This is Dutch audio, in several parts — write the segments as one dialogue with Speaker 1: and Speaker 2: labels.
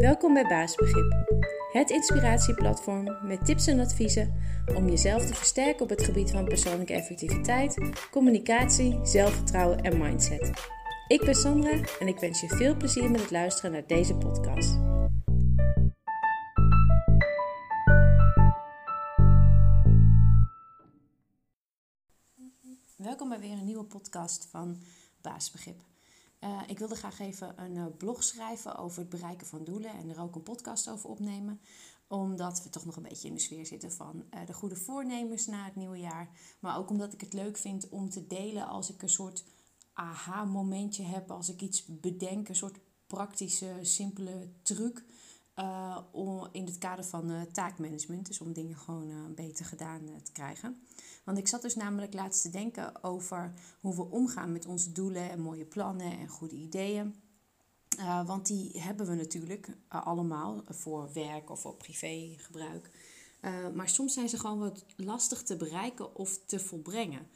Speaker 1: Welkom bij Baasbegrip, het inspiratieplatform met tips en adviezen om jezelf te versterken op het gebied van persoonlijke effectiviteit, communicatie, zelfvertrouwen en mindset. Ik ben Sandra en ik wens je veel plezier met het luisteren naar deze podcast. Welkom bij weer een nieuwe podcast van Baasbegrip. Uh, ik wilde graag even een uh, blog schrijven over het bereiken van doelen en er ook een podcast over opnemen. Omdat we toch nog een beetje in de sfeer zitten van uh, de goede voornemens na het nieuwe jaar. Maar ook omdat ik het leuk vind om te delen als ik een soort aha-momentje heb, als ik iets bedenk, een soort praktische, simpele truc. Om, in het kader van taakmanagement, dus om dingen gewoon beter gedaan te krijgen. Want ik zat dus namelijk laatst te denken over hoe we omgaan met onze doelen en mooie plannen en goede ideeën. Want die hebben we natuurlijk allemaal voor werk of voor privégebruik. Maar soms zijn ze gewoon wat lastig te bereiken of te volbrengen.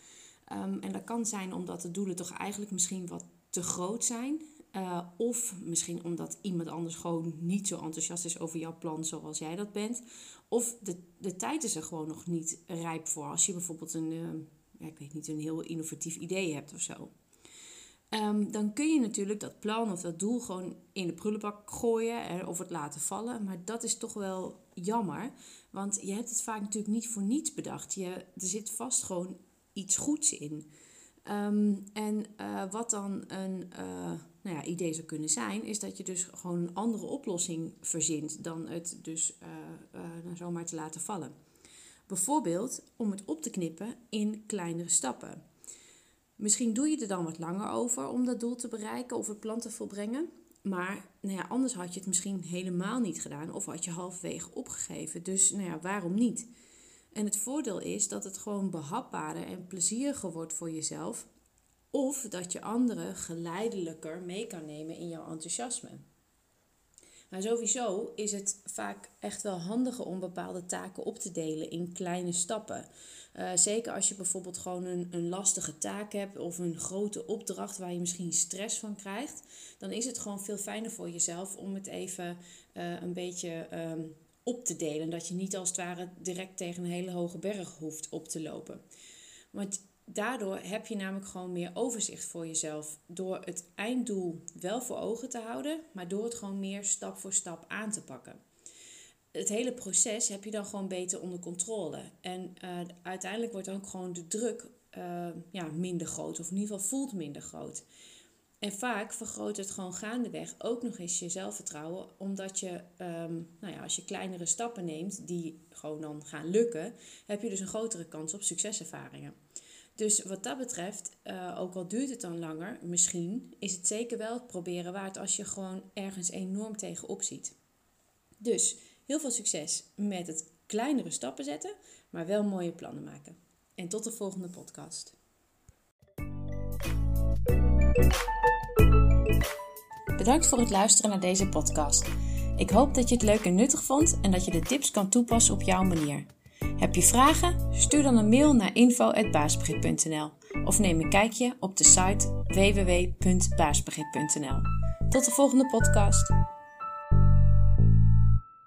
Speaker 1: Um, en dat kan zijn omdat de doelen toch eigenlijk misschien wat te groot zijn. Uh, of misschien omdat iemand anders gewoon niet zo enthousiast is over jouw plan zoals jij dat bent. Of de, de tijd is er gewoon nog niet rijp voor. Als je bijvoorbeeld een, ja, ik weet niet, een heel innovatief idee hebt of zo. Um, dan kun je natuurlijk dat plan of dat doel gewoon in de prullenbak gooien of het laten vallen. Maar dat is toch wel jammer. Want je hebt het vaak natuurlijk niet voor niets bedacht. Je, er zit vast gewoon iets goeds in. Um, en uh, wat dan een uh, nou ja, idee zou kunnen zijn, is dat je dus gewoon een andere oplossing verzint dan het dus uh, zomaar te laten vallen. Bijvoorbeeld om het op te knippen in kleinere stappen. Misschien doe je er dan wat langer over om dat doel te bereiken of het plan te volbrengen. Maar nou ja, anders had je het misschien helemaal niet gedaan of had je halverwege opgegeven. Dus nou ja, waarom niet? En het voordeel is dat het gewoon behapbaarder en plezieriger wordt voor jezelf of dat je anderen geleidelijker mee kan nemen in jouw enthousiasme. Maar sowieso is het vaak echt wel handiger om bepaalde taken op te delen in kleine stappen. Uh, zeker als je bijvoorbeeld gewoon een, een lastige taak hebt of een grote opdracht waar je misschien stress van krijgt, dan is het gewoon veel fijner voor jezelf om het even uh, een beetje um, op te delen. Dat je niet als het ware direct tegen een hele hoge berg hoeft op te lopen. Want daardoor heb je namelijk gewoon meer overzicht voor jezelf. Door het einddoel wel voor ogen te houden, maar door het gewoon meer stap voor stap aan te pakken. Het hele proces heb je dan gewoon beter onder controle. En uh, uiteindelijk wordt ook gewoon de druk uh, ja, minder groot, of in ieder geval voelt minder groot. En vaak vergroot het gewoon gaandeweg ook nog eens je zelfvertrouwen, omdat je, um, nou ja, als je kleinere stappen neemt die gewoon dan gaan lukken, heb je dus een grotere kans op succeservaringen. Dus wat dat betreft, uh, ook al duurt het dan langer, misschien is het zeker wel het proberen waard als je gewoon ergens enorm tegenop ziet. Dus heel veel succes met het kleinere stappen zetten, maar wel mooie plannen maken. En tot de volgende podcast. Bedankt voor het luisteren naar deze podcast. Ik hoop dat je het leuk en nuttig vond en dat je de tips kan toepassen op jouw manier. Heb je vragen? Stuur dan een mail naar info.baasbegrip.nl of neem een kijkje op de site www.baasbegrip.nl. Tot de volgende podcast.